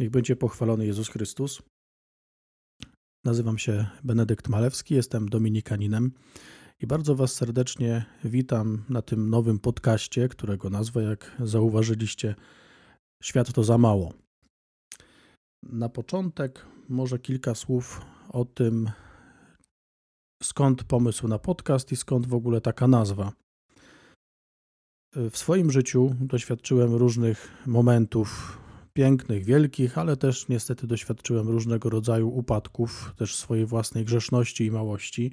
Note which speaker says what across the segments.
Speaker 1: Niech będzie pochwalony Jezus Chrystus. Nazywam się Benedykt Malewski, jestem dominikaninem i bardzo Was serdecznie witam na tym nowym podcaście, którego nazwę, jak zauważyliście, Świat to za mało. Na początek może kilka słów o tym, skąd pomysł na podcast i skąd w ogóle taka nazwa. W swoim życiu doświadczyłem różnych momentów pięknych, wielkich, ale też niestety doświadczyłem różnego rodzaju upadków, też swojej własnej grzeszności i małości.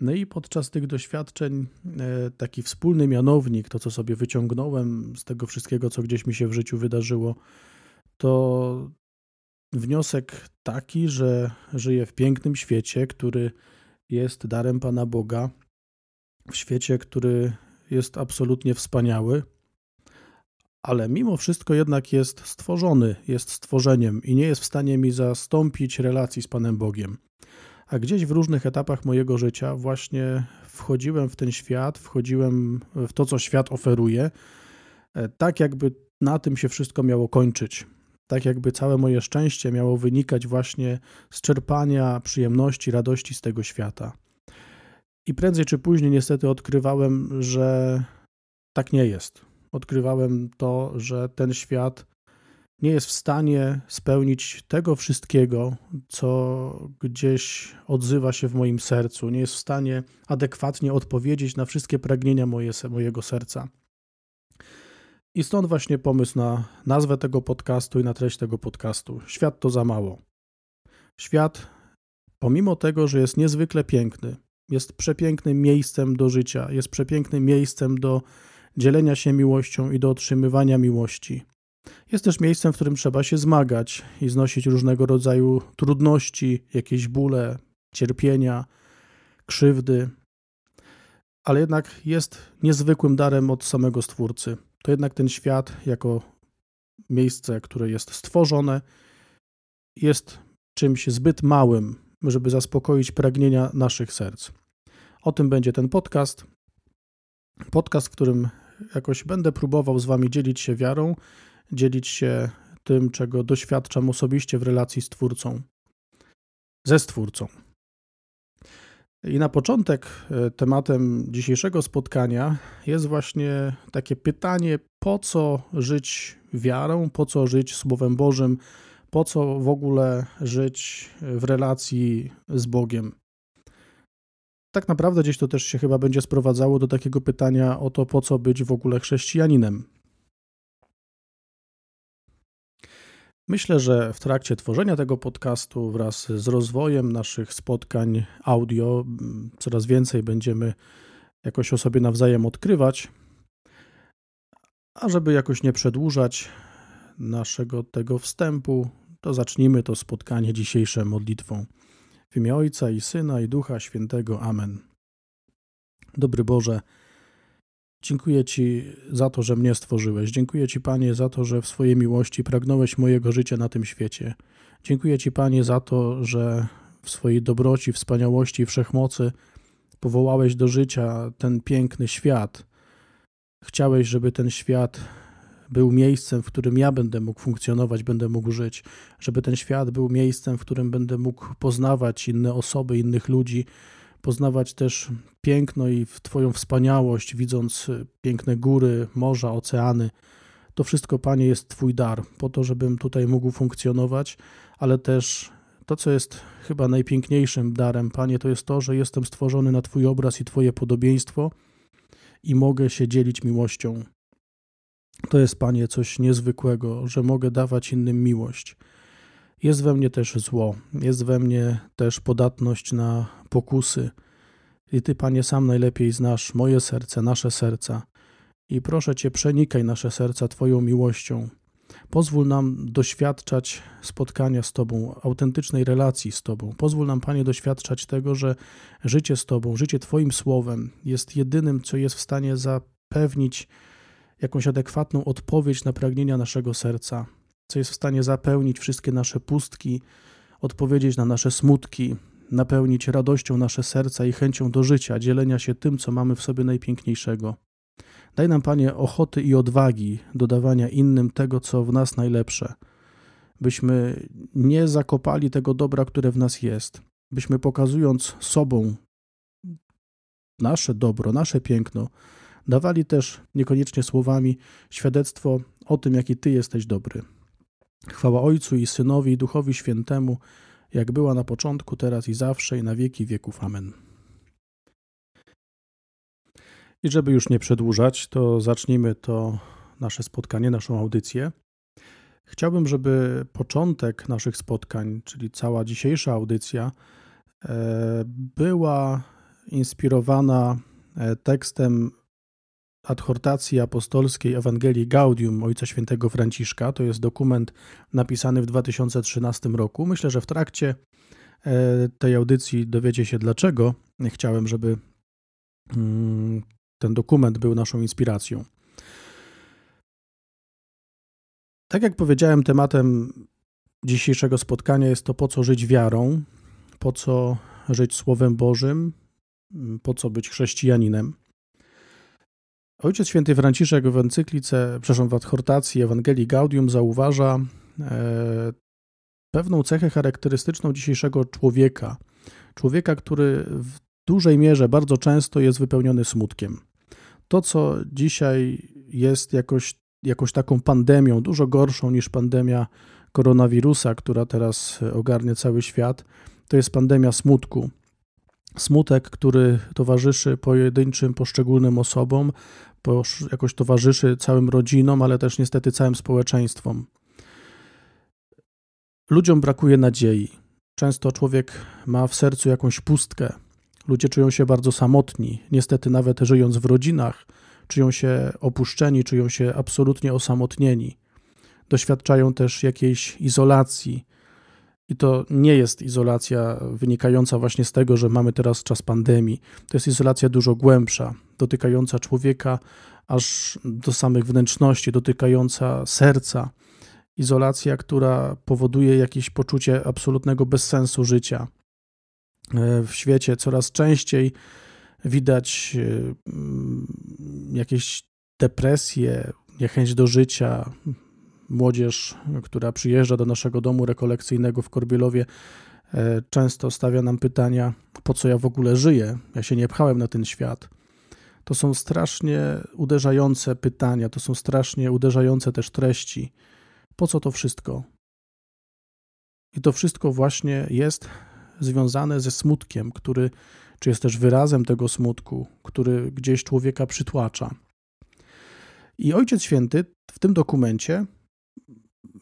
Speaker 1: No i podczas tych doświadczeń e, taki wspólny mianownik, to co sobie wyciągnąłem z tego wszystkiego, co gdzieś mi się w życiu wydarzyło, to wniosek taki, że żyję w pięknym świecie, który jest darem Pana Boga, w świecie, który jest absolutnie wspaniały, ale mimo wszystko jednak jest stworzony, jest stworzeniem i nie jest w stanie mi zastąpić relacji z Panem Bogiem. A gdzieś w różnych etapach mojego życia właśnie wchodziłem w ten świat, wchodziłem w to, co świat oferuje, e, tak jakby na tym się wszystko miało kończyć. Tak jakby całe moje szczęście miało wynikać właśnie z czerpania przyjemności, radości z tego świata. I prędzej czy później niestety odkrywałem, że tak nie jest. Odkrywałem to, że ten świat nie jest w stanie spełnić tego wszystkiego, co gdzieś odzywa się w moim sercu, nie jest w stanie adekwatnie odpowiedzieć na wszystkie pragnienia moje, mojego serca. I stąd właśnie pomysł na nazwę tego podcastu i na treść tego podcastu. Świat to za mało. Świat, pomimo tego, że jest niezwykle piękny, jest przepięknym miejscem do życia, jest przepięknym miejscem do dzielenia się miłością i do otrzymywania miłości. Jest też miejscem, w którym trzeba się zmagać i znosić różnego rodzaju trudności, jakieś bóle, cierpienia, krzywdy, ale jednak jest niezwykłym darem od samego Stwórcy. To jednak ten świat, jako miejsce, które jest stworzone, jest czymś zbyt małym, żeby zaspokoić pragnienia naszych serc. O tym będzie ten podcast. Podcast, w którym jakoś będę próbował z Wami dzielić się wiarą, dzielić się tym, czego doświadczam osobiście w relacji z Twórcą, ze Stwórcą. I na początek e, tematem dzisiejszego spotkania jest właśnie takie pytanie, po co żyć wiarą, po co żyć Słowem Bożym, po co w ogóle żyć w relacji z Bogiem. Tak naprawdę gdzieś to też się chyba będzie sprowadzało do takiego pytania o to, po co być w ogóle chrześcijaninem. Myślę, że w trakcie tworzenia tego podcastu wraz z rozwojem naszych spotkań audio coraz więcej będziemy jakoś o sobie nawzajem odkrywać. A żeby jakoś nie przedłużać naszego tego wstępu, to zacznijmy to spotkanie dzisiejsze modlitwą. W imię Ojca i Syna i Ducha Świętego. Amen. Dobry Boże, dziękuję Ci za to, że mnie stworzyłeś. Dziękuję Ci, Panie, za to, że w swojej miłości pragnąłeś mojego życia na tym świecie. Dziękuję Ci, Panie, za to, że w swojej dobroci, wspaniałości i wszechmocy powołałeś do życia ten piękny świat. Chciałeś, żeby ten świat był miejscem, w którym ja będę mógł funkcjonować, będę mógł żyć, żeby ten świat był miejscem, w którym będę mógł poznawać inne osoby, innych ludzi, poznawać też piękno i Twoją wspaniałość, widząc piękne góry, morza, oceany. To wszystko, Panie, jest Twój dar, po to, żebym tutaj mógł funkcjonować, ale też to, co jest chyba najpiękniejszym darem, Panie, to jest to, że jestem stworzony na Twój obraz i Twoje podobieństwo i mogę się dzielić miłością. To jest, Panie, coś niezwykłego, że mogę dawać innym miłość. Jest we mnie też zło, jest we mnie też podatność na pokusy. I Ty, Panie, sam najlepiej znasz moje serce, nasze serca. I proszę Cię, przenikaj nasze serca Twoją miłością. Pozwól nam doświadczać spotkania z Tobą, autentycznej relacji z Tobą. Pozwól nam, Panie, doświadczać tego, że życie z Tobą, życie Twoim słowem jest jedynym, co jest w stanie zapewnić jakąś adekwatną odpowiedź na pragnienia naszego serca, co jest w stanie zapełnić wszystkie nasze pustki, odpowiedzieć na nasze smutki, napełnić radością nasze serca i chęcią do życia, dzielenia się tym, co mamy w sobie najpiękniejszego. Daj nam, Panie, ochoty i odwagi do dawania innym tego, co w nas najlepsze. byśmy nie zakopali tego dobra, które w nas jest, byśmy pokazując sobą nasze dobro, nasze piękno, dawali też niekoniecznie słowami świadectwo o tym, jaki Ty jesteś dobry. Chwała Ojcu i Synowi i Duchowi Świętemu, jak była na początku, teraz i zawsze, i na wieki wieków. Amen. I żeby już nie przedłużać, to zacznijmy to nasze spotkanie, naszą audycję. Chciałbym, żeby początek naszych spotkań, czyli cała dzisiejsza audycja, e, była inspirowana e, tekstem adhortacji apostolskiej Ewangelii Gaudium Ojca Świętego Franciszka. To jest dokument napisany w 2013 roku. Myślę, że w trakcie e, tej audycji dowiecie się dlaczego. Chciałem, żeby mm, ten dokument był naszą inspiracją. Tak jak powiedziałem, tematem dzisiejszego spotkania jest to, po co żyć wiarą, po co żyć Słowem Bożym, po co być chrześcijaninem. Ojciec Święty Franciszek w encyklice, przepraszam, w adhortacji Ewangelii Gaudium zauważa e, pewną cechę charakterystyczną dzisiejszego człowieka. Człowieka, który w dużej mierze bardzo często jest wypełniony smutkiem. To, co dzisiaj jest jakoś, jakoś taką pandemią, dużo gorszą niż pandemia koronawirusa, która teraz ogarnie cały świat, to jest pandemia smutku. Smutek, który towarzyszy pojedynczym, poszczególnym osobom, jakoś towarzyszy całym rodzinom, ale też niestety całym społeczeństwom. Ludziom brakuje nadziei. Często człowiek ma w sercu jakąś pustkę. Ludzie czują się bardzo samotni. Niestety, nawet żyjąc w rodzinach, czują się opuszczeni, czują się absolutnie osamotnieni. Doświadczają też jakiejś izolacji, i to nie jest izolacja wynikająca właśnie z tego, że mamy teraz czas pandemii. To jest izolacja dużo głębsza, dotykająca człowieka aż do samych wnętrzności, dotykająca serca. Izolacja, która powoduje jakieś poczucie absolutnego bezsensu życia. E, w świecie coraz częściej widać e, jakieś depresje, niechęć do życia, młodzież, która przyjeżdża do naszego domu rekolekcyjnego w Korbielowie, e, często stawia nam pytania, po co ja w ogóle żyję? Ja się nie pchałem na ten świat. To są strasznie uderzające pytania, to są strasznie uderzające też treści. Po co to wszystko? I to wszystko właśnie jest związane ze smutkiem, który, czy jest też wyrazem tego smutku, który gdzieś człowieka przytłacza. I Ojciec Święty w tym dokumencie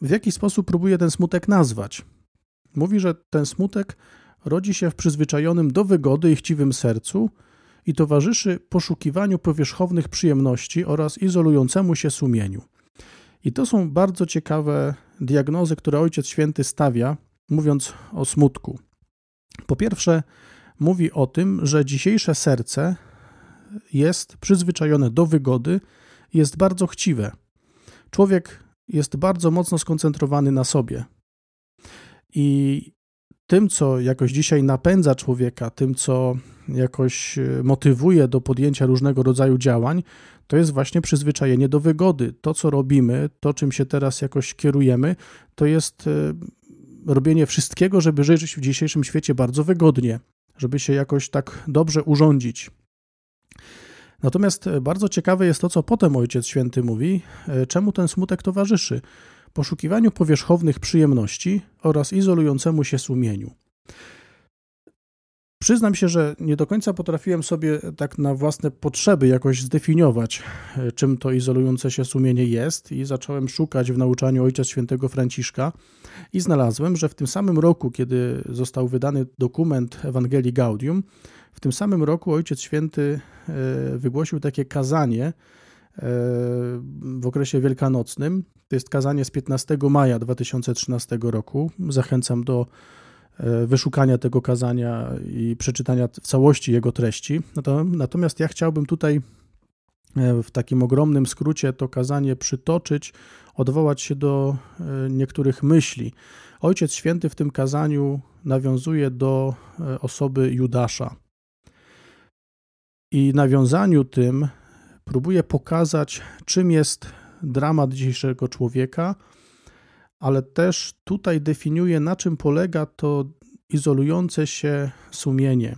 Speaker 1: w jaki sposób próbuje ten smutek nazwać. Mówi, że ten smutek rodzi się w przyzwyczajonym do wygody i chciwym sercu i towarzyszy poszukiwaniu powierzchownych przyjemności oraz izolującemu się sumieniu. I to są bardzo ciekawe diagnozy, które Ojciec Święty stawia, mówiąc o smutku. Po pierwsze, mówi o tym, że dzisiejsze serce jest przyzwyczajone do wygody, jest bardzo chciwe. Człowiek jest bardzo mocno skoncentrowany na sobie. I tym, co jakoś dzisiaj napędza człowieka, tym, co jakoś e, motywuje do podjęcia różnego rodzaju działań, to jest właśnie przyzwyczajenie do wygody. To, co robimy, to, czym się teraz jakoś kierujemy, to jest e, robienie wszystkiego, żeby żyć w dzisiejszym świecie bardzo wygodnie, żeby się jakoś tak dobrze urządzić. Natomiast e, bardzo ciekawe jest to, co potem Ojciec Święty mówi, e, czemu ten smutek towarzyszy poszukiwaniu powierzchownych przyjemności oraz izolującemu się sumieniu. Przyznam się, że nie do końca potrafiłem sobie tak na własne potrzeby jakoś zdefiniować, e, czym to izolujące się sumienie jest, i zacząłem szukać w nauczaniu Ojca Świętego Franciszka i znalazłem, że w tym samym roku, kiedy został wydany dokument Ewangelii Gaudium, w tym samym roku Ojciec Święty e, wygłosił takie kazanie e, w okresie wielkanocnym. To jest kazanie z 15 maja 2013 roku. Zachęcam do e, wyszukania tego kazania i przeczytania w całości jego treści. Natomiast ja chciałbym tutaj w takim ogromnym skrócie to kazanie przytoczyć, odwołać się do niektórych myśli. Ojciec Święty w tym kazaniu nawiązuje do osoby Judasza i nawiązaniu tym próbuję pokazać, czym jest dramat dzisiejszego człowieka, ale też tutaj definiuje, na czym polega to izolujące się sumienie.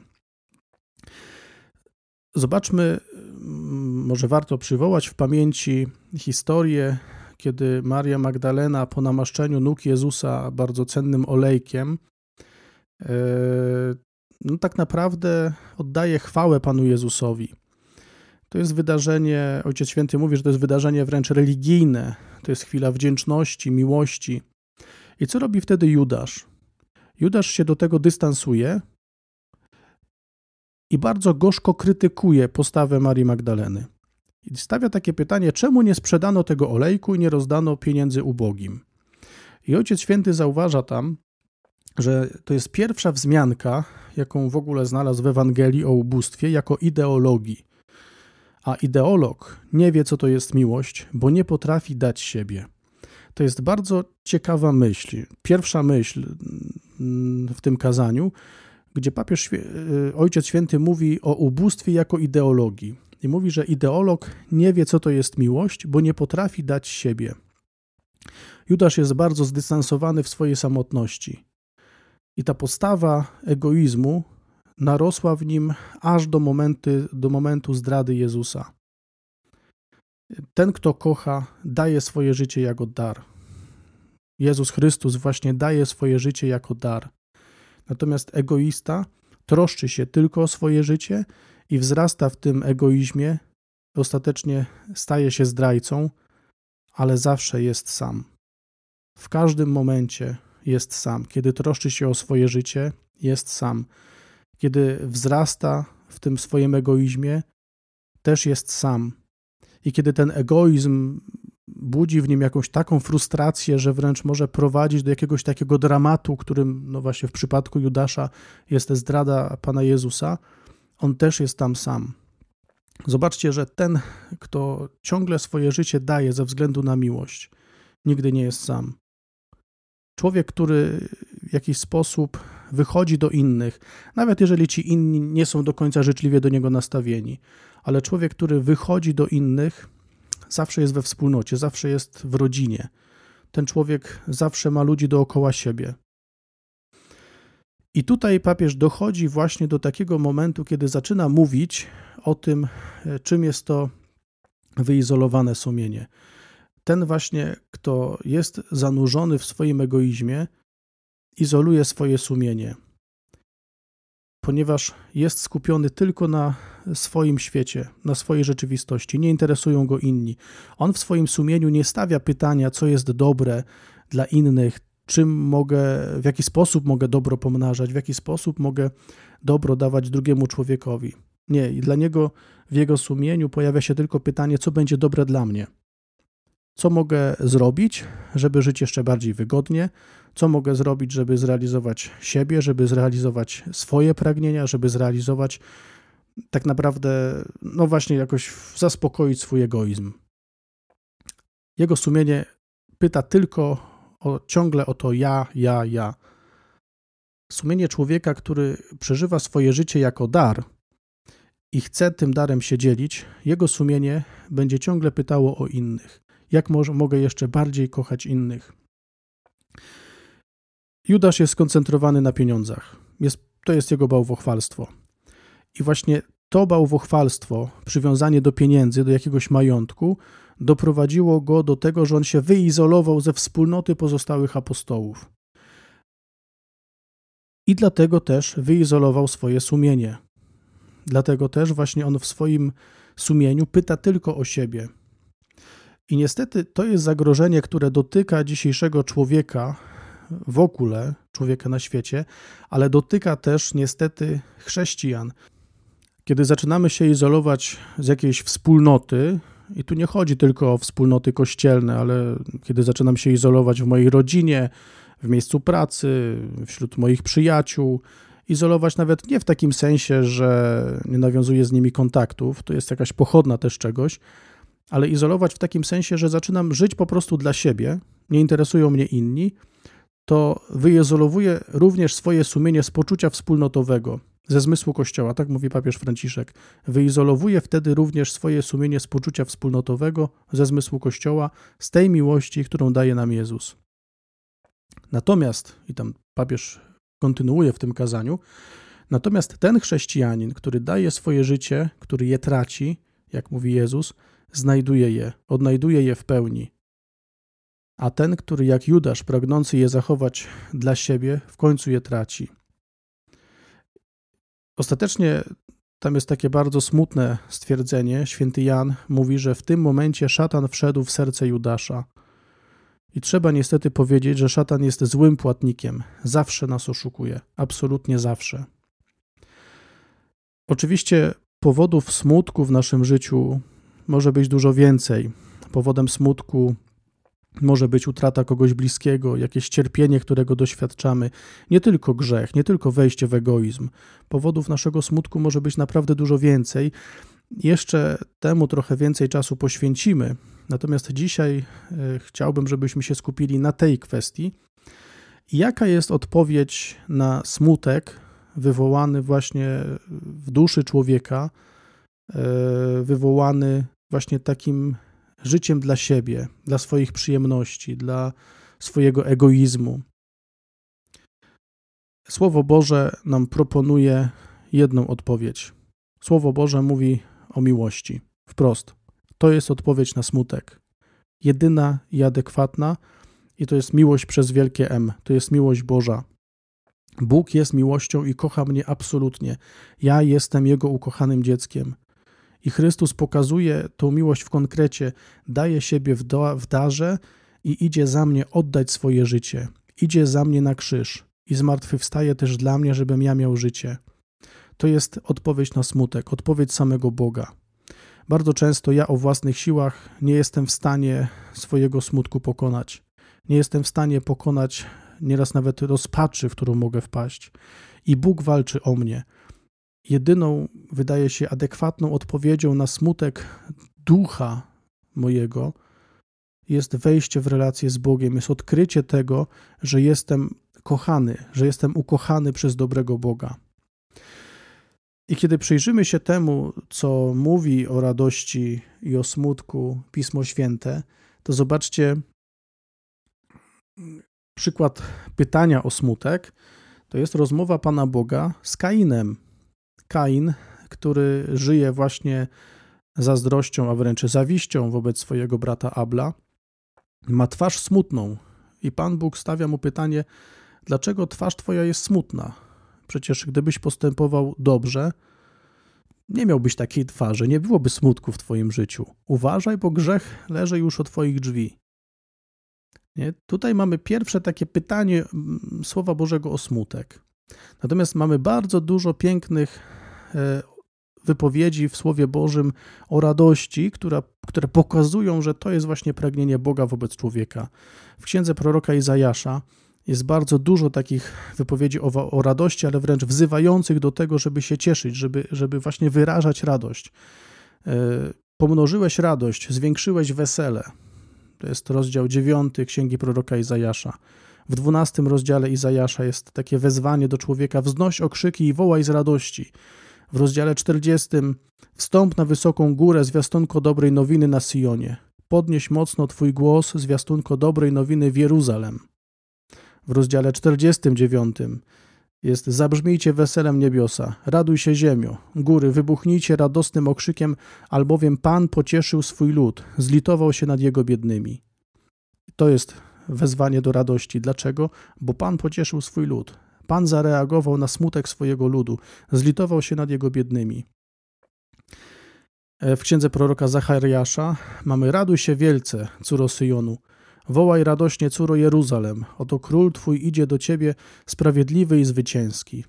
Speaker 1: Zobaczmy, może warto przywołać w pamięci historię, kiedy Maria Magdalena po namaszczeniu nóg Jezusa bardzo cennym olejkiem, e, no tak naprawdę oddaje chwałę Panu Jezusowi. To jest wydarzenie, Ojciec Święty mówi, że to jest wydarzenie wręcz religijne, to jest chwila wdzięczności, miłości. I co robi wtedy Judasz? Judasz się do tego dystansuje i bardzo gorzko krytykuje postawę Marii Magdaleny. I stawia takie pytanie, czemu nie sprzedano tego olejku i nie rozdano pieniędzy ubogim? I Ojciec Święty zauważa tam, że to jest pierwsza wzmianka, jaką w ogóle znalazł w Ewangelii o ubóstwie, jako ideologii. A ideolog nie wie, co to jest miłość, bo nie potrafi dać siebie. To jest bardzo ciekawa myśl. Pierwsza myśl mm, w tym kazaniu, gdzie papież, y, Ojciec Święty mówi o ubóstwie jako ideologii. I mówi, że ideolog nie wie, co to jest miłość, bo nie potrafi dać siebie. Judasz jest bardzo zdystansowany w swojej samotności. I ta postawa egoizmu narosła w nim aż do, momenty, do momentu zdrady Jezusa. Ten, kto kocha, daje swoje życie jako dar. Jezus Chrystus właśnie daje swoje życie jako dar. Natomiast egoista troszczy się tylko o swoje życie i wzrasta w tym egoizmie, ostatecznie staje się zdrajcą, ale zawsze jest sam. W każdym momencie jest sam. Kiedy troszczy się o swoje życie, jest sam. Kiedy wzrasta w tym swoim egoizmie, też jest sam. I kiedy ten egoizm budzi w nim jakąś taką frustrację, że wręcz może prowadzić do jakiegoś takiego dramatu, którym, no właśnie w przypadku Judasza jest zdrada Pana Jezusa, on też jest tam sam. Zobaczcie, że ten, kto ciągle swoje życie daje ze względu na miłość, nigdy nie jest sam. Człowiek, który w jakiś sposób wychodzi do innych, nawet jeżeli ci inni nie są do końca życzliwie do niego nastawieni, ale człowiek, który wychodzi do innych, zawsze jest we wspólnocie, zawsze jest w rodzinie. Ten człowiek zawsze ma ludzi dookoła siebie. I tutaj papież dochodzi właśnie do takiego momentu, kiedy zaczyna mówić o tym, e, czym jest to wyizolowane sumienie. Ten właśnie, kto jest zanurzony w swoim egoizmie, izoluje swoje sumienie, ponieważ jest skupiony tylko na swoim świecie, na swojej rzeczywistości. Nie interesują go inni. On w swoim sumieniu nie stawia pytania, co jest dobre dla innych, czym mogę, w jaki sposób mogę dobro pomnażać, w jaki sposób mogę dobro dawać drugiemu człowiekowi. Nie, i dla niego w jego sumieniu pojawia się tylko pytanie, co będzie dobre dla mnie. Co mogę zrobić, żeby żyć jeszcze bardziej wygodnie? Co mogę zrobić, żeby zrealizować siebie, żeby zrealizować swoje pragnienia, żeby zrealizować tak naprawdę, no właśnie, jakoś zaspokoić swój egoizm. Jego sumienie pyta tylko o, ciągle o to ja, ja, ja. Sumienie człowieka, który przeżywa swoje życie jako dar i chce tym darem się dzielić, jego sumienie będzie ciągle pytało o innych. Jak mogę jeszcze bardziej kochać innych? Judasz jest skoncentrowany na pieniądzach. Jest, to jest jego bałwochwalstwo. I właśnie to bałwochwalstwo, przywiązanie do pieniędzy, do jakiegoś majątku, doprowadziło go do tego, że on się wyizolował ze wspólnoty pozostałych apostołów. I dlatego też wyizolował swoje sumienie. Dlatego też właśnie on w swoim sumieniu pyta tylko o siebie. I niestety to jest zagrożenie, które dotyka dzisiejszego człowieka w ogóle, człowieka na świecie, ale dotyka też niestety chrześcijan. Kiedy zaczynamy się izolować z jakiejś wspólnoty, i tu nie chodzi tylko o wspólnoty kościelne, ale kiedy zaczynam się izolować w mojej rodzinie, w miejscu pracy, wśród moich przyjaciół, izolować nawet nie w takim sensie, że nie nawiązuję z nimi kontaktów, to jest jakaś pochodna też czegoś, ale izolować w takim sensie, że zaczynam żyć po prostu dla siebie, nie interesują mnie inni, to wyizolowuję również swoje sumienie z poczucia wspólnotowego, ze zmysłu Kościoła, tak mówi papież Franciszek. Wyizolowuje wtedy również swoje sumienie z poczucia wspólnotowego, ze zmysłu Kościoła, z tej miłości, którą daje nam Jezus. Natomiast, i tam papież kontynuuje w tym kazaniu, natomiast ten chrześcijanin, który daje swoje życie, który je traci, jak mówi Jezus, znajduje je, odnajduje je w pełni. A ten, który jak Judasz, pragnący je zachować dla siebie, w końcu je traci. Ostatecznie tam jest takie bardzo smutne stwierdzenie. Święty Jan mówi, że w tym momencie szatan wszedł w serce Judasza. I trzeba niestety powiedzieć, że szatan jest złym płatnikiem. Zawsze nas oszukuje. Absolutnie zawsze. Oczywiście powodów smutku w naszym życiu może być dużo więcej. Powodem smutku może być utrata kogoś bliskiego, jakieś cierpienie, którego doświadczamy, nie tylko grzech, nie tylko wejście w egoizm. Powodów naszego smutku może być naprawdę dużo więcej. Jeszcze temu trochę więcej czasu poświęcimy. Natomiast dzisiaj e, chciałbym, żebyśmy się skupili na tej kwestii. Jaka jest odpowiedź na smutek wywołany właśnie w duszy człowieka, e, wywołany właśnie takim życiem dla siebie, dla swoich przyjemności, dla swojego egoizmu. Słowo Boże nam proponuje jedną odpowiedź. Słowo Boże mówi o miłości. Wprost. To jest odpowiedź na smutek. Jedyna i adekwatna, i to jest miłość przez wielkie M. To jest miłość Boża. Bóg jest miłością i kocha mnie absolutnie. Ja jestem Jego ukochanym dzieckiem. I Chrystus pokazuje tą miłość w konkrecie, daje siebie w, do, w darze i idzie za mnie oddać swoje życie. Idzie za mnie na krzyż i zmartwychwstaje też dla mnie, żebym ja miał życie. To jest odpowiedź na smutek, odpowiedź samego Boga. Bardzo często ja o własnych siłach nie jestem w stanie swojego smutku pokonać. Nie jestem w stanie pokonać nieraz nawet rozpaczy, w którą mogę wpaść. I Bóg walczy o mnie jedyną, wydaje się, adekwatną odpowiedzią na smutek ducha mojego jest wejście w relację z Bogiem, jest odkrycie tego, że jestem kochany, że jestem ukochany przez dobrego Boga. I kiedy przyjrzymy się temu, co mówi o radości i o smutku Pismo Święte, to zobaczcie przykład pytania o smutek. To jest rozmowa Pana Boga z Kainem, Kain, który żyje właśnie zazdrością, a wręcz zawiścią wobec swojego brata Abla, ma twarz smutną i Pan Bóg stawia mu pytanie, dlaczego twarz twoja jest smutna? Przecież gdybyś postępował dobrze, nie miałbyś takiej twarzy, nie byłoby smutku w twoim życiu. Uważaj, bo grzech leży już o twoich drzwi. Nie? Tutaj mamy pierwsze takie pytanie mm, Słowa Bożego o smutek. Natomiast mamy bardzo dużo pięknych e, wypowiedzi w Słowie Bożym o radości, która, które pokazują, że to jest właśnie pragnienie Boga wobec człowieka. W księdze proroka Izajasza jest bardzo dużo takich wypowiedzi o, o radości, ale wręcz wzywających do tego, żeby się cieszyć, żeby, żeby właśnie wyrażać radość. E, pomnożyłeś radość, zwiększyłeś wesele. To jest rozdział 9 księgi proroka Izajasza. W dwunastym rozdziale Izajasza jest takie wezwanie do człowieka: wznoś okrzyki i wołaj z radości. W rozdziale 40 wstąp na wysoką górę, zwiastunko dobrej nowiny na Sionie. Podnieś mocno Twój głos, zwiastunko dobrej nowiny w Jeruzalem. W rozdziale 49 jest zabrzmijcie weselem niebiosa, raduj się ziemio, góry, wybuchnijcie radosnym okrzykiem, albowiem Pan pocieszył swój lud, zlitował się nad jego biednymi. To jest wezwanie do radości. Dlaczego? Bo Pan pocieszył swój lud. Pan zareagował na smutek swojego ludu, zlitował się nad jego biednymi. E, w księdze proroka Zachariasza mamy raduj się wielce, córo Syjonu. Wołaj radośnie, córo Jeruzalem. Oto król twój idzie do ciebie, sprawiedliwy i zwycięski.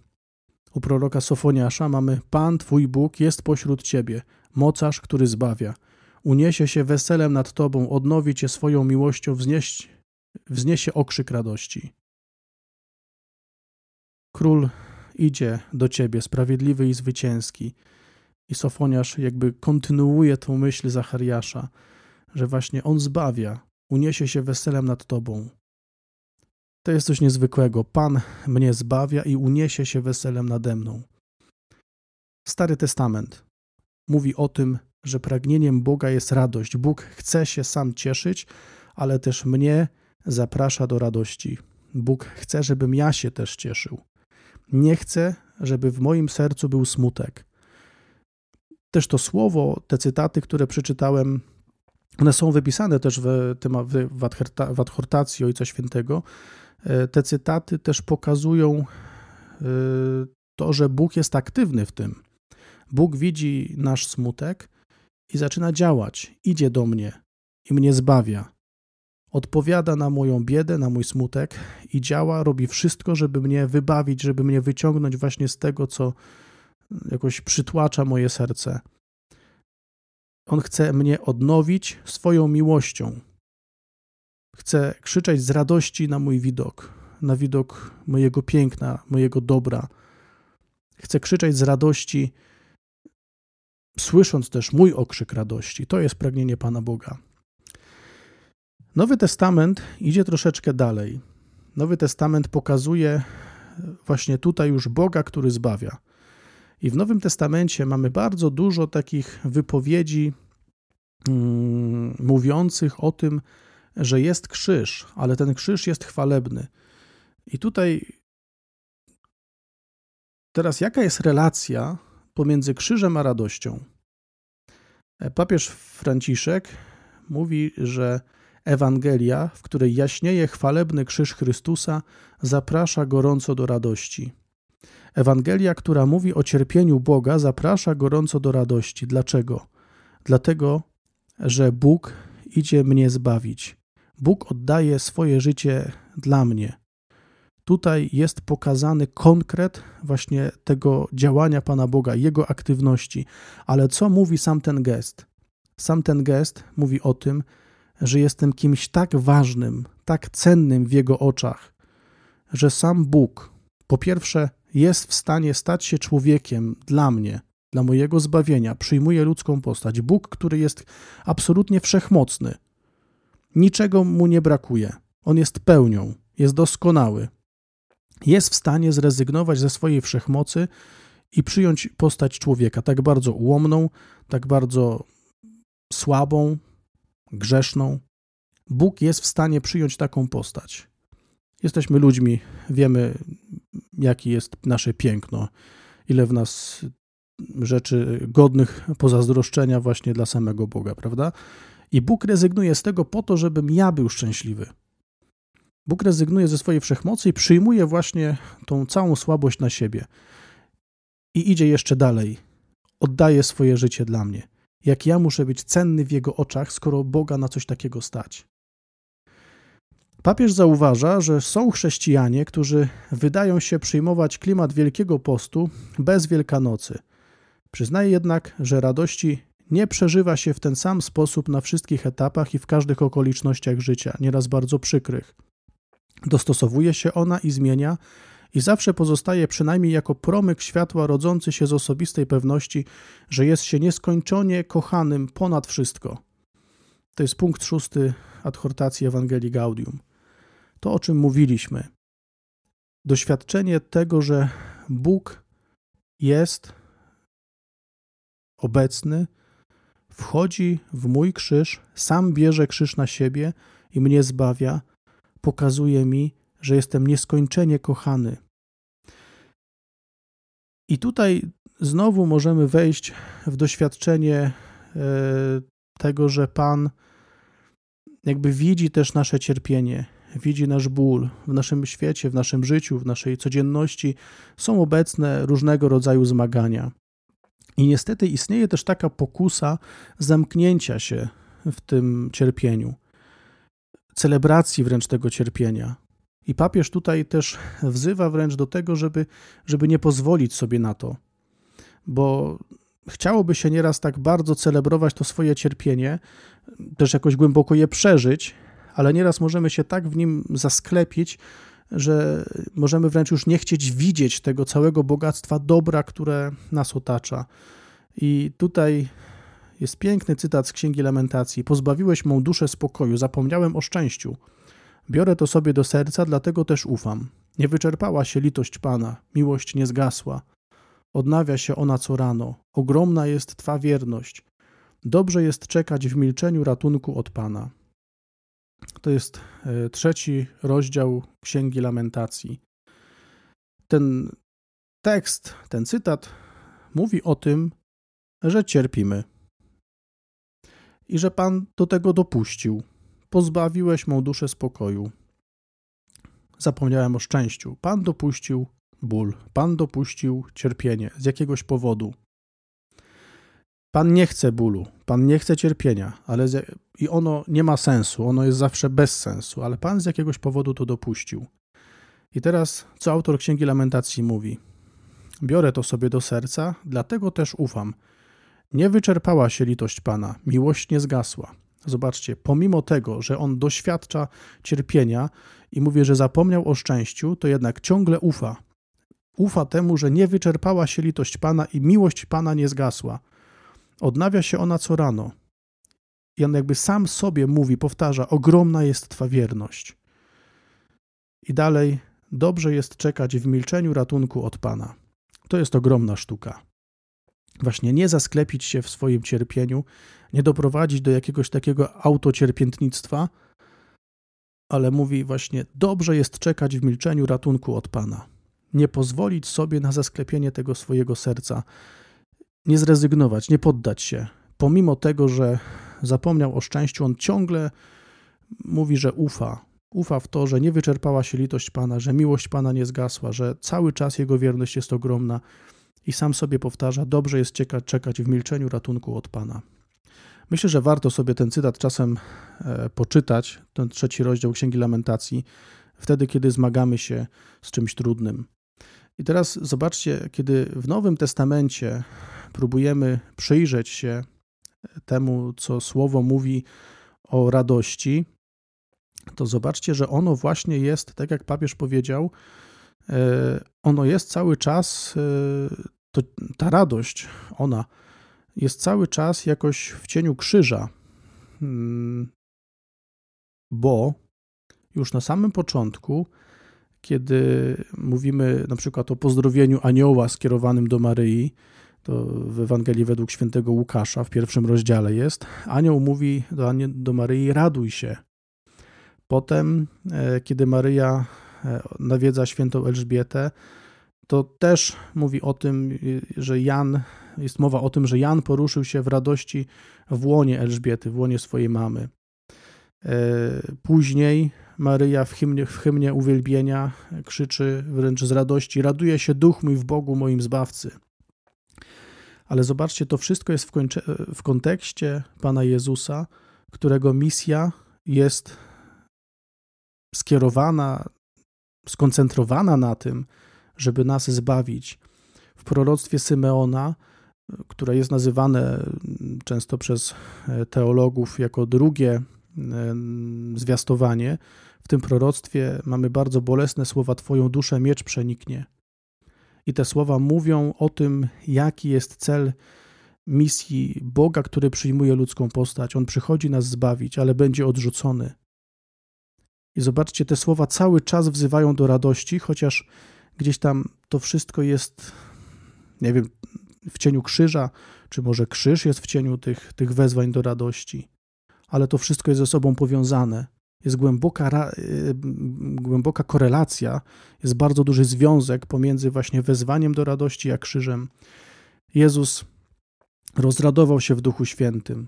Speaker 1: U proroka Sofoniasza mamy Pan twój Bóg jest pośród ciebie, mocarz, który zbawia. Uniesie się weselem nad tobą, odnowi cię swoją miłością, wznieść wzniesie okrzyk radości. Król idzie do ciebie, sprawiedliwy i zwycięski. I Sofoniasz jakby kontynuuje tą myśl Zachariasza, że właśnie on zbawia, uniesie się weselem nad tobą. To jest coś niezwykłego. Pan mnie zbawia i uniesie się weselem nade mną. Stary Testament mówi o tym, że pragnieniem Boga jest radość. Bóg chce się sam cieszyć, ale też mnie zaprasza do radości. Bóg chce, żebym ja się też cieszył. Nie chcę, żeby w moim sercu był smutek. Też to słowo, te cytaty, które przeczytałem, one są wypisane też w, tym, w adhortacji Ojca Świętego. E, te cytaty też pokazują e, to, że Bóg jest aktywny w tym. Bóg widzi nasz smutek i zaczyna działać. Idzie do mnie i mnie zbawia. Odpowiada na moją biedę, na mój smutek i działa, robi wszystko, żeby mnie wybawić, żeby mnie wyciągnąć właśnie z tego, co jakoś przytłacza moje serce. On chce mnie odnowić swoją miłością. Chce krzyczeć z radości na mój widok, na widok mojego piękna, mojego dobra. Chce krzyczeć z radości, słysząc też mój okrzyk radości. To jest pragnienie Pana Boga. Nowy Testament idzie troszeczkę dalej. Nowy Testament pokazuje właśnie tutaj już Boga, który zbawia. I w Nowym Testamencie mamy bardzo dużo takich wypowiedzi mm, mówiących o tym, że jest krzyż, ale ten krzyż jest chwalebny. I tutaj teraz jaka jest relacja pomiędzy krzyżem a radością? Papież Franciszek mówi, że Ewangelia, w której jaśnieje chwalebny krzyż Chrystusa, zaprasza gorąco do radości. Ewangelia, która mówi o cierpieniu Boga, zaprasza gorąco do radości. Dlaczego? Dlatego, że Bóg idzie mnie zbawić. Bóg oddaje swoje życie dla mnie. Tutaj jest pokazany konkret właśnie tego działania Pana Boga, jego aktywności. Ale co mówi sam ten gest? Sam ten gest mówi o tym, że jestem kimś tak ważnym, tak cennym w Jego oczach, że sam Bóg, po pierwsze, jest w stanie stać się człowiekiem dla mnie, dla mojego zbawienia, przyjmuje ludzką postać. Bóg, który jest absolutnie wszechmocny, niczego mu nie brakuje. On jest pełnią, jest doskonały. Jest w stanie zrezygnować ze swojej wszechmocy i przyjąć postać człowieka, tak bardzo ułomną, tak bardzo słabą, grzeszną. Bóg jest w stanie przyjąć taką postać. Jesteśmy ludźmi, wiemy, jaki jest nasze piękno, ile w nas rzeczy godnych pozazdroszczenia właśnie dla samego Boga, prawda? I Bóg rezygnuje z tego po to, żebym ja był szczęśliwy. Bóg rezygnuje ze swojej wszechmocy i przyjmuje właśnie tą całą słabość na siebie. I idzie jeszcze dalej. Oddaje swoje życie dla mnie jak ja muszę być cenny w jego oczach, skoro Boga na coś takiego stać. Papież zauważa, że są chrześcijanie, którzy wydają się przyjmować klimat Wielkiego Postu bez Wielkanocy. Przyznaje jednak, że radości nie przeżywa się w ten sam sposób na wszystkich etapach i w każdych okolicznościach życia, nieraz bardzo przykrych. Dostosowuje się ona i zmienia, i zawsze pozostaje przynajmniej jako promyk światła rodzący się z osobistej pewności, że jest się nieskończenie kochanym ponad wszystko. To jest punkt szósty adhortacji Ewangelii Gaudium. To, o czym mówiliśmy. Doświadczenie tego, że Bóg jest obecny, wchodzi w mój krzyż, sam bierze krzyż na siebie i mnie zbawia, pokazuje mi, że jestem nieskończenie kochany. I tutaj znowu możemy wejść w doświadczenie e, tego, że Pan jakby widzi też nasze cierpienie, widzi nasz ból w naszym świecie, w naszym życiu, w naszej codzienności. Są obecne różnego rodzaju zmagania. I niestety istnieje też taka pokusa zamknięcia się w tym cierpieniu, celebracji wręcz tego cierpienia, i papież tutaj też wzywa wręcz do tego, żeby, żeby nie pozwolić sobie na to, bo chciałoby się nieraz tak bardzo celebrować to swoje cierpienie, też jakoś głęboko je przeżyć, ale nieraz możemy się tak w nim zasklepić, że możemy wręcz już nie chcieć widzieć tego całego bogactwa dobra, które nas otacza. I tutaj jest piękny cytat z Księgi Lamentacji: Pozbawiłeś mą duszę spokoju, zapomniałem o szczęściu. Biorę to sobie do serca, dlatego też ufam. Nie wyczerpała się litość Pana, miłość nie zgasła. Odnawia się ona co rano. Ogromna jest Twa wierność. Dobrze jest czekać w milczeniu ratunku od Pana. To jest e, trzeci rozdział Księgi Lamentacji. Ten tekst, ten cytat mówi o tym, że cierpimy i że Pan do tego dopuścił. Pozbawiłeś mą duszę spokoju. Zapomniałem o szczęściu. Pan dopuścił ból, Pan dopuścił cierpienie z jakiegoś powodu. Pan nie chce bólu, Pan nie chce cierpienia, ale z, i ono nie ma sensu, ono jest zawsze bez sensu, ale Pan z jakiegoś powodu to dopuścił. I teraz, co autor Księgi Lamentacji mówi? Biorę to sobie do serca, dlatego też ufam. Nie wyczerpała się litość Pana, miłość nie zgasła. Zobaczcie, pomimo tego, że on doświadcza cierpienia i mówi, że zapomniał o szczęściu, to jednak ciągle ufa. Ufa temu, że nie wyczerpała się litość Pana i miłość Pana nie zgasła. Odnawia się ona co rano. I on jakby sam sobie mówi, powtarza: Ogromna jest Twa wierność. I dalej, dobrze jest czekać w milczeniu ratunku od Pana. To jest ogromna sztuka. Właśnie nie zasklepić się w swoim cierpieniu, nie doprowadzić do jakiegoś takiego autocierpiętnictwa, ale mówi właśnie: dobrze jest czekać w milczeniu ratunku od Pana. Nie pozwolić sobie na zasklepienie tego swojego serca, nie zrezygnować, nie poddać się. Pomimo tego, że zapomniał o szczęściu, on ciągle mówi, że ufa. Ufa w to, że nie wyczerpała się litość Pana, że miłość Pana nie zgasła, że cały czas Jego wierność jest ogromna i sam sobie powtarza: Dobrze jest czekać, czekać w milczeniu ratunku od Pana. Myślę, że warto sobie ten cytat czasem e, poczytać, ten trzeci rozdział Księgi Lamentacji, wtedy, kiedy zmagamy się z czymś trudnym. I teraz zobaczcie, kiedy w Nowym Testamencie próbujemy przyjrzeć się temu, co Słowo mówi o radości, to zobaczcie, że ono właśnie jest, tak jak papież powiedział, e, ono jest cały czas, e, to, ta radość, ona jest cały czas jakoś w cieniu krzyża, hmm, bo już na samym początku, kiedy mówimy na przykład o pozdrowieniu anioła skierowanym do Maryi, to w Ewangelii według świętego Łukasza w pierwszym rozdziale jest, anioł mówi do, do Maryi, raduj się. Potem, e, kiedy Maryja e, nawiedza świętą Elżbietę, to też mówi o tym, że Jan, jest mowa o tym, że Jan poruszył się w radości w łonie Elżbiety, w łonie swojej mamy. E, później Maryja w hymnie, w hymnie uwielbienia krzyczy wręcz z radości: Raduje się duch mój w Bogu, moim zbawcy. Ale zobaczcie, to wszystko jest w, kończe, w kontekście Pana Jezusa, którego misja jest skierowana, skoncentrowana na tym, żeby nas zbawić. W proroctwie Symeona, które jest nazywane często przez teologów jako drugie zwiastowanie, w tym proroctwie mamy bardzo bolesne słowa: Twoją duszę miecz przeniknie. I te słowa mówią o tym, jaki jest cel misji Boga, który przyjmuje ludzką postać. On przychodzi nas zbawić, ale będzie odrzucony. I zobaczcie, te słowa cały czas wzywają do radości, chociaż gdzieś tam to wszystko jest, nie wiem, w cieniu krzyża, czy może krzyż jest w cieniu tych, tych wezwań do radości, ale to wszystko jest ze sobą powiązane. Jest głęboka, y, głęboka korelacja, jest bardzo duży związek pomiędzy właśnie wezwaniem do radości a krzyżem. Jezus rozradował się w Duchu Świętym.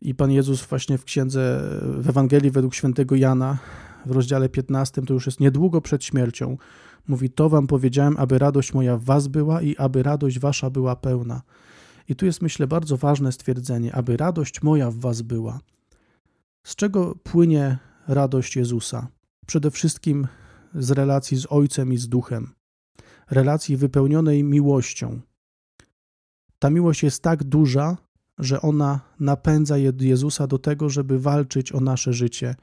Speaker 1: I Pan Jezus właśnie w księdze, w Ewangelii według świętego Jana, w rozdziale 15, to już jest niedługo przed śmiercią, Mówi: To wam powiedziałem, aby radość moja w was była i aby radość wasza była pełna. I tu jest, myślę, bardzo ważne stwierdzenie, aby radość moja w was była. Z czego płynie radość Jezusa? Przede wszystkim z relacji z Ojcem i z Duchem, relacji wypełnionej miłością. Ta miłość jest tak duża, że ona napędza Jezusa do tego, żeby walczyć o nasze życie.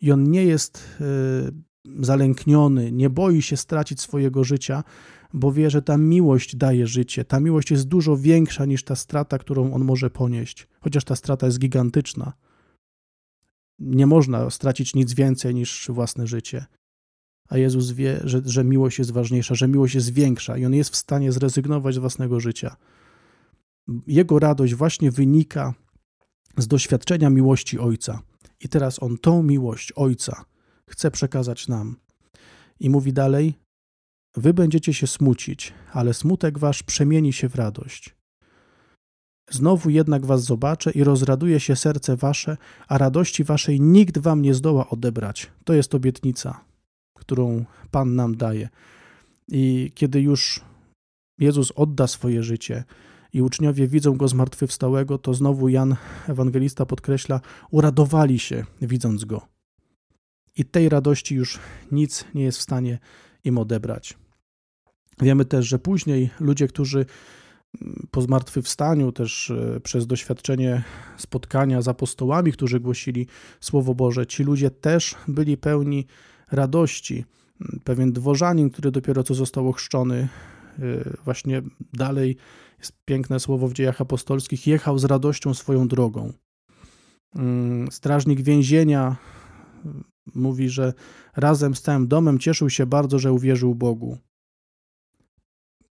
Speaker 1: I on nie jest y, zalękniony, nie boi się stracić swojego życia, bo wie, że ta miłość daje życie. Ta miłość jest dużo większa niż ta strata, którą on może ponieść, chociaż ta strata jest gigantyczna. Nie można stracić nic więcej niż własne życie. A Jezus wie, że, że miłość jest ważniejsza, że miłość jest większa i on jest w stanie zrezygnować z własnego życia. Jego radość właśnie wynika z doświadczenia miłości Ojca. I teraz on tą miłość Ojca chce przekazać nam. I mówi dalej: Wy będziecie się smucić, ale smutek wasz przemieni się w radość. Znowu jednak was zobaczę i rozraduje się serce wasze, a radości waszej nikt wam nie zdoła odebrać. To jest obietnica, którą Pan nam daje. I kiedy już Jezus odda swoje życie i uczniowie widzą go zmartwychwstałego, to znowu Jan Ewangelista podkreśla, uradowali się widząc go. I tej radości już nic nie jest w stanie im odebrać. Wiemy też, że później ludzie, którzy po zmartwychwstaniu, też e, przez doświadczenie spotkania z apostołami, którzy głosili Słowo Boże, ci ludzie też byli pełni radości. Pewien dworzanin, który dopiero co został ochrzczony, e, właśnie dalej jest piękne słowo w dziejach apostolskich, jechał z radością swoją drogą. Mm, strażnik więzienia e, mówi, że razem z całym domem cieszył się bardzo, że uwierzył Bogu.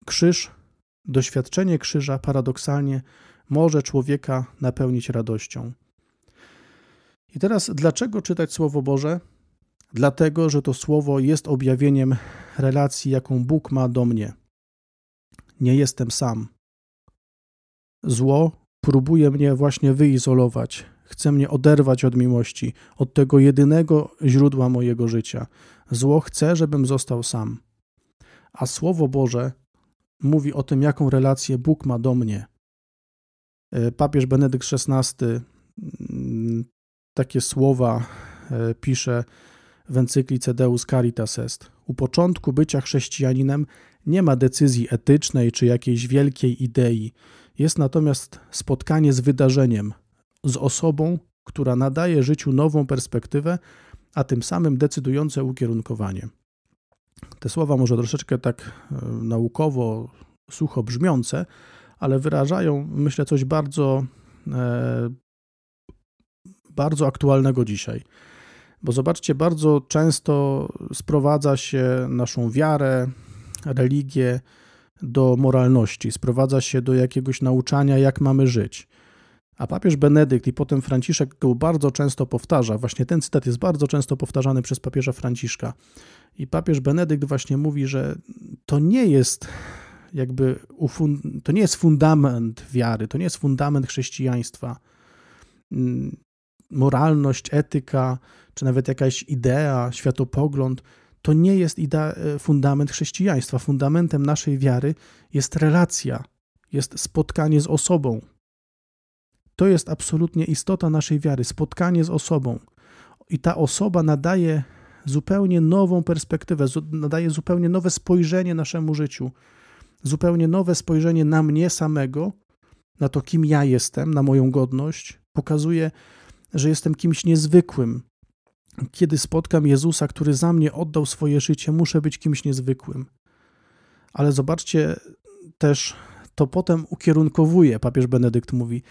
Speaker 1: Krzyż doświadczenie krzyża paradoksalnie może człowieka napełnić radością. I teraz, dlaczego czytać Słowo Boże? Dlatego, że to Słowo jest objawieniem relacji, jaką Bóg ma do mnie. Nie jestem sam. Zło próbuje mnie właśnie wyizolować, chce mnie oderwać od miłości, od tego jedynego źródła mojego życia. Zło chce, żebym został sam. A Słowo Boże mówi o tym, jaką relację Bóg ma do mnie. E, papież Benedykt XVI mm, takie słowa e, pisze w encyklice Deus Caritas Est. U początku bycia chrześcijaninem nie ma decyzji etycznej czy jakiejś wielkiej idei. Jest natomiast spotkanie z wydarzeniem, z osobą, która nadaje życiu nową perspektywę, a tym samym decydujące ukierunkowanie. Te słowa może troszeczkę tak e, naukowo, sucho brzmiące, ale wyrażają, myślę, coś bardzo, e, bardzo aktualnego dzisiaj. Bo zobaczcie, bardzo często sprowadza się naszą wiarę, religię do moralności, sprowadza się do jakiegoś nauczania, jak mamy żyć. A papież Benedykt i potem Franciszek go bardzo często powtarza. Właśnie ten cytat jest bardzo często powtarzany przez papieża Franciszka. I papież Benedykt właśnie mówi, że to nie jest jakby to nie jest fundament wiary, to nie jest fundament chrześcijaństwa. Mm, moralność, etyka, czy nawet jakaś idea, światopogląd, to nie jest idea, e, fundament chrześcijaństwa. Fundamentem naszej wiary jest relacja, jest spotkanie z osobą. To jest absolutnie istota naszej wiary spotkanie z osobą. I ta osoba nadaje zupełnie nową perspektywę, nadaje zupełnie nowe spojrzenie naszemu życiu, zupełnie nowe spojrzenie na mnie samego, na to, kim ja jestem, na moją godność. Pokazuje, że jestem kimś niezwykłym. Kiedy spotkam Jezusa, który za mnie oddał swoje życie, muszę być kimś niezwykłym. Ale zobaczcie też, to potem ukierunkowuje, papież Benedykt mówi,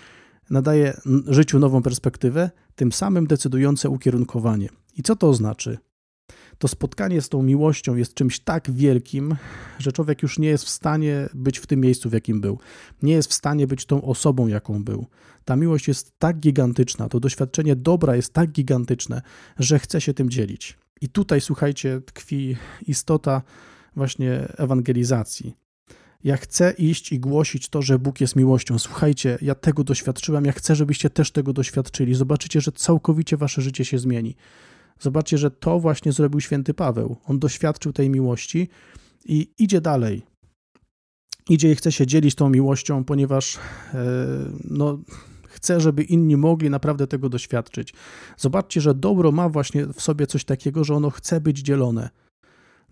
Speaker 1: nadaje życiu nową perspektywę, tym samym decydujące ukierunkowanie. I co to znaczy? To spotkanie z tą miłością jest czymś tak wielkim, że człowiek już nie jest w stanie być w tym miejscu, w jakim był. Nie jest w stanie być tą osobą, jaką był. Ta miłość jest tak gigantyczna, to doświadczenie dobra jest tak gigantyczne, że chce się tym dzielić. I tutaj, słuchajcie, tkwi istota właśnie ewangelizacji. Ja chcę iść i głosić to, że Bóg jest miłością. Słuchajcie, ja tego doświadczyłem, ja chcę, żebyście też tego doświadczyli. Zobaczycie, że całkowicie wasze życie się zmieni. Zobaczcie, że to właśnie zrobił święty Paweł. On doświadczył tej miłości i idzie dalej. Idzie i chce się dzielić tą miłością, ponieważ e, no, chce, żeby inni mogli naprawdę tego doświadczyć. Zobaczcie, że dobro ma właśnie w sobie coś takiego, że ono chce być dzielone.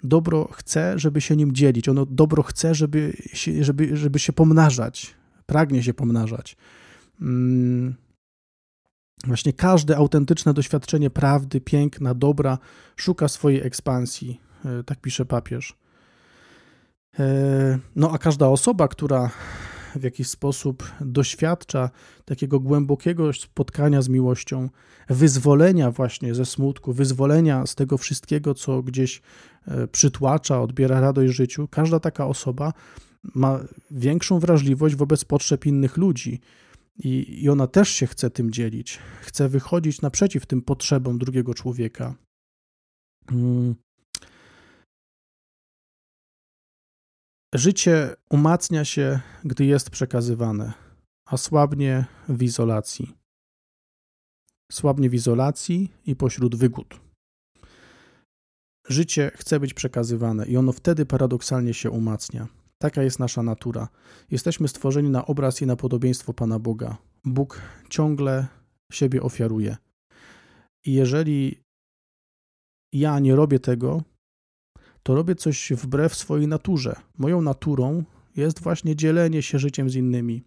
Speaker 1: Dobro chce, żeby się nim dzielić. Ono dobro chce, żeby się, żeby, żeby się pomnażać. Pragnie się pomnażać. Hmm Właśnie każde autentyczne doświadczenie prawdy, piękna, dobra szuka swojej ekspansji, e, tak pisze papież. E, no a każda osoba, która w jakiś sposób doświadcza takiego głębokiego spotkania z miłością, wyzwolenia właśnie ze smutku, wyzwolenia z tego wszystkiego, co gdzieś e, przytłacza, odbiera radość życiu, każda taka osoba ma większą wrażliwość wobec potrzeb innych ludzi I, I ona też się chce tym dzielić. Chce wychodzić naprzeciw tym potrzebom drugiego człowieka. Mm. Życie umacnia się, gdy jest przekazywane, a słabnie w izolacji. Słabnie w izolacji i pośród wygód. Życie chce być przekazywane i ono wtedy paradoksalnie się umacnia. Taka jest nasza natura. Jesteśmy stworzeni na obraz i na podobieństwo Pana Boga. Bóg ciągle siebie ofiaruje. I jeżeli ja nie robię tego, to robię coś wbrew swojej naturze. Moją naturą jest właśnie dzielenie się życiem z innymi,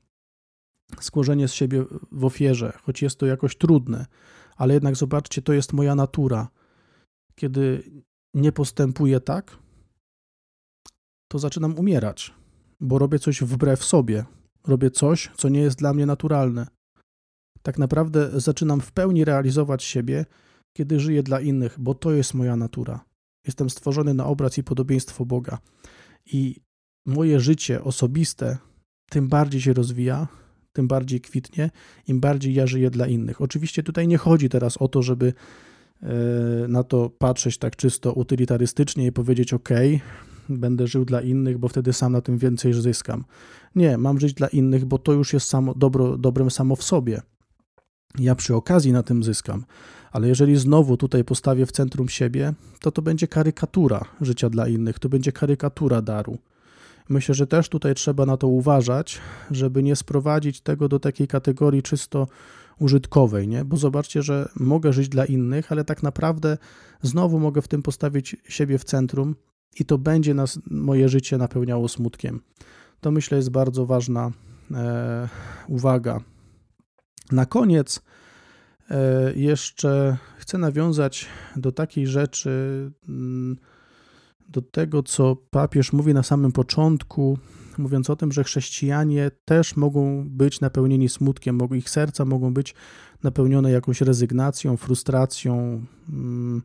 Speaker 1: skłożenie z siebie w ofierze, choć jest to jakoś trudne, ale jednak zobaczcie, to jest moja natura. Kiedy nie postępuję tak, to zaczynam umierać, bo robię coś wbrew sobie, robię coś, co nie jest dla mnie naturalne. Tak naprawdę zaczynam w pełni realizować siebie, kiedy żyję dla innych, bo to jest moja natura. Jestem stworzony na obraz i podobieństwo Boga. I moje życie osobiste tym bardziej się rozwija, tym bardziej kwitnie, im bardziej ja żyję dla innych. Oczywiście tutaj nie chodzi teraz o to, żeby e, na to patrzeć tak czysto utylitarystycznie i powiedzieć: OK, będę żył dla innych, bo wtedy sam na tym więcej zyskam. Nie, mam żyć dla innych, bo to już jest samo, dobro, dobrem samo w sobie. Ja przy okazji na tym zyskam. Ale jeżeli znowu tutaj postawię w centrum siebie, to to będzie karykatura życia dla innych, to będzie karykatura daru. Myślę, że też tutaj trzeba na to uważać, żeby nie sprowadzić tego do takiej kategorii czysto użytkowej, nie? Bo zobaczcie, że mogę żyć dla innych, ale tak naprawdę znowu mogę w tym postawić siebie w centrum i to będzie nas, moje życie napełniało smutkiem. To myślę jest bardzo ważna e, uwaga. Na koniec e, jeszcze chcę nawiązać do takiej rzeczy, mm, do tego, co papież mówi na samym początku, mówiąc o tym, że chrześcijanie też mogą być napełnieni smutkiem, ich serca mogą być napełnione jakąś rezygnacją, frustracją, mm,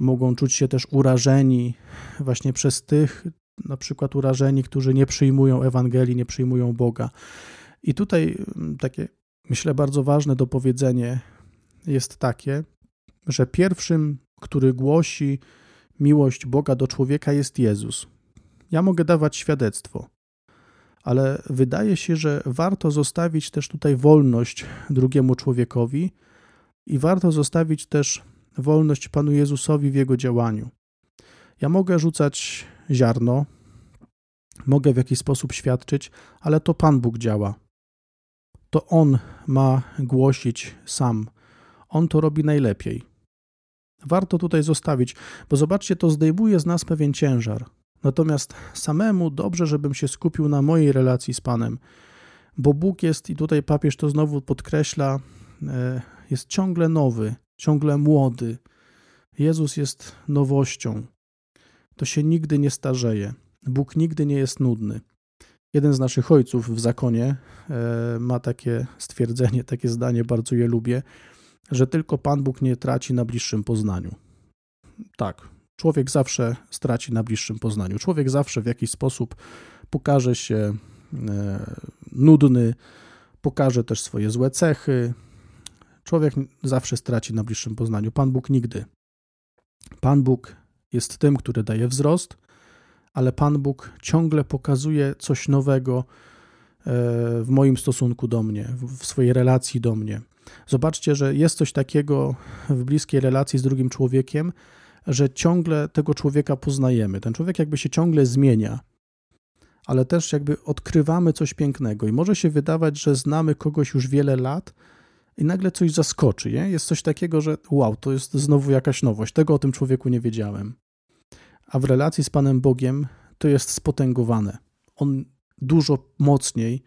Speaker 1: mogą czuć się też urażeni właśnie przez tych, na przykład urażeni, którzy nie przyjmują Ewangelii, nie przyjmują Boga. I tutaj mm, takie, myślę, bardzo ważne dopowiedzenie jest takie, że pierwszym, który głosi miłość Boga do człowieka, jest Jezus. Ja mogę dawać świadectwo, ale wydaje się, że warto zostawić też tutaj wolność drugiemu człowiekowi i warto zostawić też wolność Panu Jezusowi w Jego działaniu. Ja mogę rzucać ziarno, mogę w jakiś sposób świadczyć, ale to Pan Bóg działa. To On ma głosić sam. On to robi najlepiej. Warto tutaj zostawić, bo zobaczcie, to zdejmuje z nas pewien ciężar. Natomiast samemu dobrze, żebym się skupił na mojej relacji z Panem, bo Bóg jest, i tutaj papież to znowu podkreśla, e, jest ciągle nowy, ciągle młody. Jezus jest nowością. To się nigdy nie starzeje. Bóg nigdy nie jest nudny. Jeden z naszych ojców w zakonie e, ma takie stwierdzenie, takie zdanie, bardzo je lubię, że tylko Pan Bóg nie traci na bliższym poznaniu. Tak, człowiek zawsze straci na bliższym poznaniu. Człowiek zawsze w jakiś sposób pokaże się e, nudny, pokaże też swoje złe cechy, Człowiek zawsze straci na bliższym poznaniu, Pan Bóg nigdy. Pan Bóg jest tym, który daje wzrost, ale Pan Bóg ciągle pokazuje coś nowego e, w moim stosunku do mnie, w swojej relacji do mnie. Zobaczcie, że jest coś takiego w bliskiej relacji z drugim człowiekiem, że ciągle tego człowieka poznajemy. Ten człowiek jakby się ciągle zmienia, ale też jakby odkrywamy coś pięknego. I może się wydawać, że znamy kogoś już wiele lat, i nagle coś zaskoczy. Jest coś takiego, że wow, to jest znowu jakaś nowość. Tego o tym człowieku nie wiedziałem. A w relacji z Panem Bogiem to jest spotęgowane. On dużo mocniej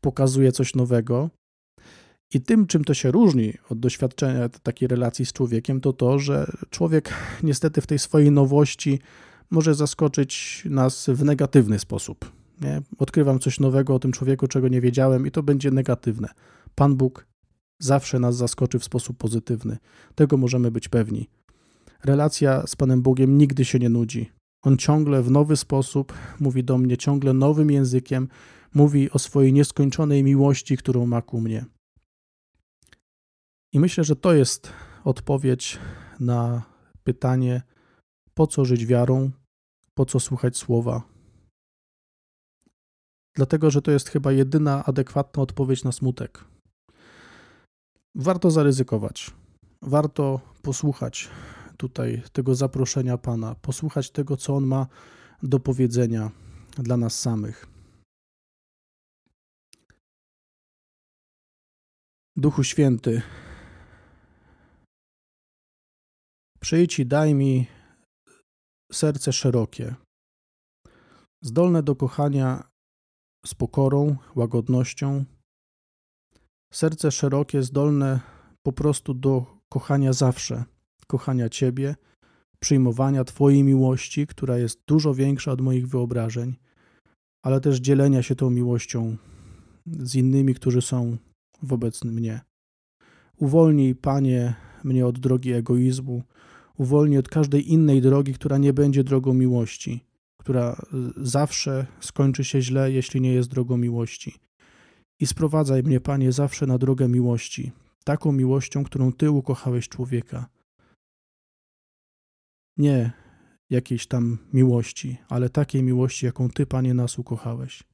Speaker 1: pokazuje coś nowego. I tym, czym to się różni od doświadczenia takiej relacji z człowiekiem, to to, że człowiek niestety w tej swojej nowości może zaskoczyć nas w negatywny sposób. Nie? Odkrywam coś nowego o tym człowieku, czego nie wiedziałem, i to będzie negatywne. Pan Bóg zawsze nas zaskoczy w sposób pozytywny. Tego możemy być pewni. Relacja z Panem Bogiem nigdy się nie nudzi. On ciągle w nowy sposób mówi do mnie, ciągle nowym językiem, mówi o swojej nieskończonej miłości, którą ma ku mnie. I myślę, że to jest odpowiedź na pytanie, po co żyć wiarą, po co słuchać słowa. Dlatego, że to jest chyba jedyna adekwatna odpowiedź na smutek. Warto zaryzykować. Warto posłuchać tutaj tego zaproszenia Pana, posłuchać tego, co On ma do powiedzenia dla nas samych. Duchu Święty, przyjdź i daj mi serce szerokie, zdolne do kochania z pokorą, łagodnością, serce szerokie, zdolne po prostu do kochania zawsze, kochania Ciebie, przyjmowania Twojej miłości, która jest dużo większa od moich wyobrażeń, ale też dzielenia się tą miłością z innymi, którzy są wobec mnie. Uwolnij, Panie, mnie od drogi egoizmu, uwolnij od każdej innej drogi, która nie będzie drogą miłości, która zawsze skończy się źle, jeśli nie jest drogą miłości. I sprowadzaj mnie, Panie, zawsze na drogę miłości, taką miłością, którą Ty ukochałeś człowieka. Nie jakiejś tam miłości, ale takiej miłości, jaką Ty, Panie, nas ukochałeś.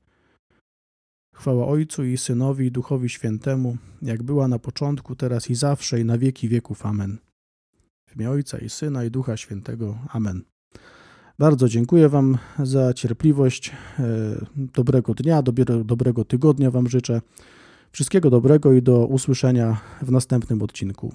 Speaker 1: Chwała Ojcu i Synowi i Duchowi Świętemu, jak była na początku, teraz i zawsze, i na wieki wieków. Amen. W imię Ojca i Syna i Ducha Świętego. Amen. Bardzo dziękuję Wam za cierpliwość. E, dobrego dnia, dobrego tygodnia Wam życzę. Wszystkiego dobrego i do usłyszenia w następnym odcinku.